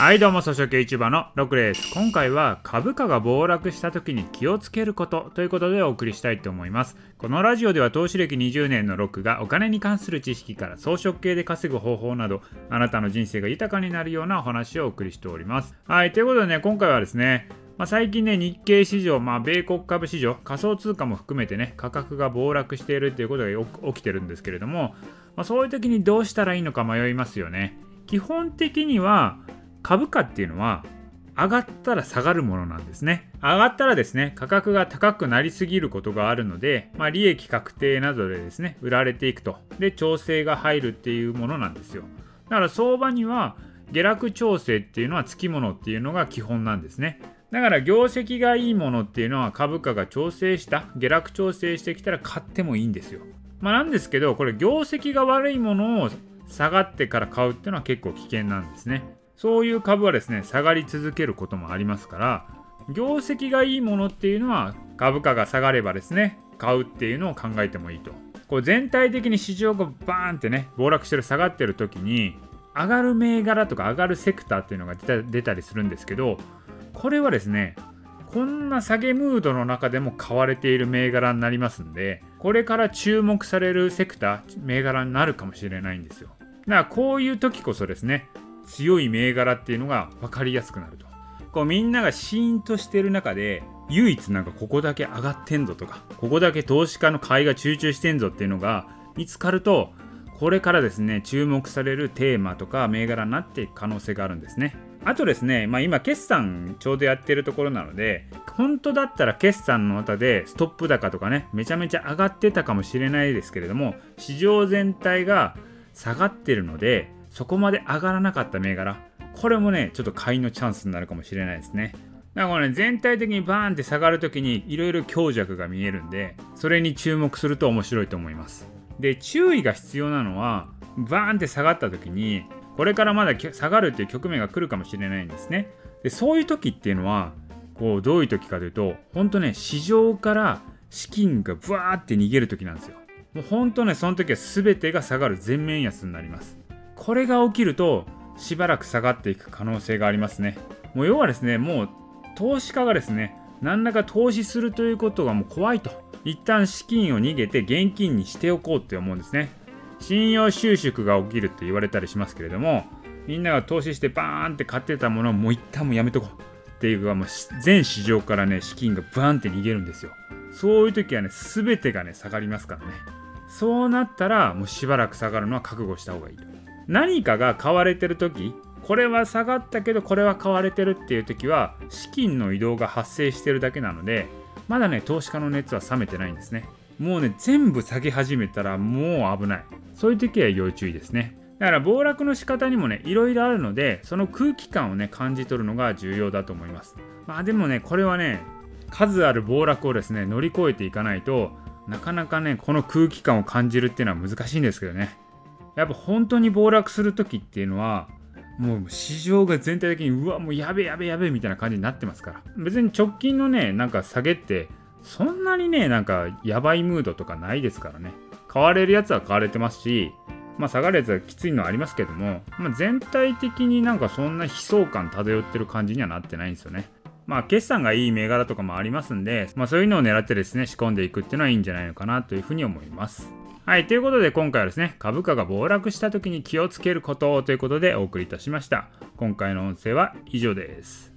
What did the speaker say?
はいどうも、草食系 YouTuber のロクです。今回は株価が暴落した時に気をつけることということでお送りしたいと思います。このラジオでは投資歴20年のロクがお金に関する知識から装飾系で稼ぐ方法など、あなたの人生が豊かになるようなお話をお送りしております。はい、ということでね、今回はですね、まあ、最近ね、日経市場、まあ、米国株市場、仮想通貨も含めてね、価格が暴落しているということが起きてるんですけれども、まあ、そういう時にどうしたらいいのか迷いますよね。基本的には、株価っていうのは上がったら下がるものなんですね。上がったらですね、価格が高くなりすぎることがあるので、まあ、利益確定などでですね、売られていくと。で、調整が入るっていうものなんですよ。だから相場には下落調整っていうのはつきものっていうのが基本なんですね。だから業績がいいものっていうのは株価が調整した、下落調整してきたら買ってもいいんですよ。まあ、なんですけど、これ業績が悪いものを下がってから買うっていうのは結構危険なんですね。そういう株はですね下がり続けることもありますから業績がいいものっていうのは株価が下がればですね買うっていうのを考えてもいいと。こう全体的に市場がバーンってね暴落してる下がってる時に上がる銘柄とか上がるセクターっていうのが出たりするんですけどこれはですねこんな下げムードの中でも買われている銘柄になりますんでこれから注目されるセクター銘柄になるかもしれないんですよ。だからこういう時こそですね強い銘柄っていうのが分かりやすくなると。こうみんながシーンとしてる中で唯一なんかここだけ上がってんぞとかここだけ投資家の買いが集中してんぞっていうのが見つかるとこれからですね注目されるテーマとか銘柄になっていく可能性があるんですね。あとですね、まあ、今決算ちょうどやってるところなので本当だったら決算の中でストップ高とかねめちゃめちゃ上がってたかもしれないですけれども市場全体が下がってるのでそこまで上がらなかった銘柄。これもねちょっと買いのチャンスになるかもしれないですね。だからね全体的にバーンって下がるときにいろいろ強弱が見えるんでそれに注目すると面白いと思います。で注意が必要なのはバーンって下がった時にこれからまだ下がるっていう局面が来るかもしれないんですね。でそういう時っていうのはこうどういう時かというと本当ね市場から資金がブワーって逃げる時なんですよ。もう本当ねその時は全てが下がる全面安になります。これが起きるとしばらく下がっていく可能性がありますね。もう要はですね、もう投資家がですね、何らか投資するということがもう怖いと。一旦資金を逃げて現金にしておこうって思うんですね。信用収縮が起きるって言われたりしますけれども、みんなが投資してバーンって買ってたものをもう一旦もうやめとこうっていうかもう全市場からね、資金がバーンって逃げるんですよ。そういう時はね、全てがね、下がりますからね。そうなったら、もうしばらく下がるのは覚悟した方がいいと。何かが買われてる時これは下がったけどこれは買われてるっていう時は資金の移動が発生してるだけなのでまだね投資家の熱は冷めてないんですね。もうね全部下げ始めたらもう危ない。そういう時は要注意ですね。だから暴落の仕方にもねいろいろあるのでその空気感をね感じ取るのが重要だと思います。まあでもねこれはね数ある暴落をですね乗り越えていかないとなかなかねこの空気感を感じるっていうのは難しいんですけどね。やっぱ本当に暴落する時っていうのはもう市場が全体的にうわもうやべやべやべみたいな感じになってますから。別に直近のねなんか下げってそんなにねなんかやばいムードとかないですからね。買われるやつは買われてますしまあ下がるやつはきついのはありますけども、まあ、全体的になんかそんな悲壮感漂ってる感じにはなってないんですよね。まあ決算がいい銘柄とかもありますんで、まあ、そういうのを狙ってですね仕込んでいくっていうのはいいんじゃないのかなというふうに思いますはい、ということで今回はですね、株価が暴落した時に気をつけることということでお送りいたしました。今回の音声は以上です。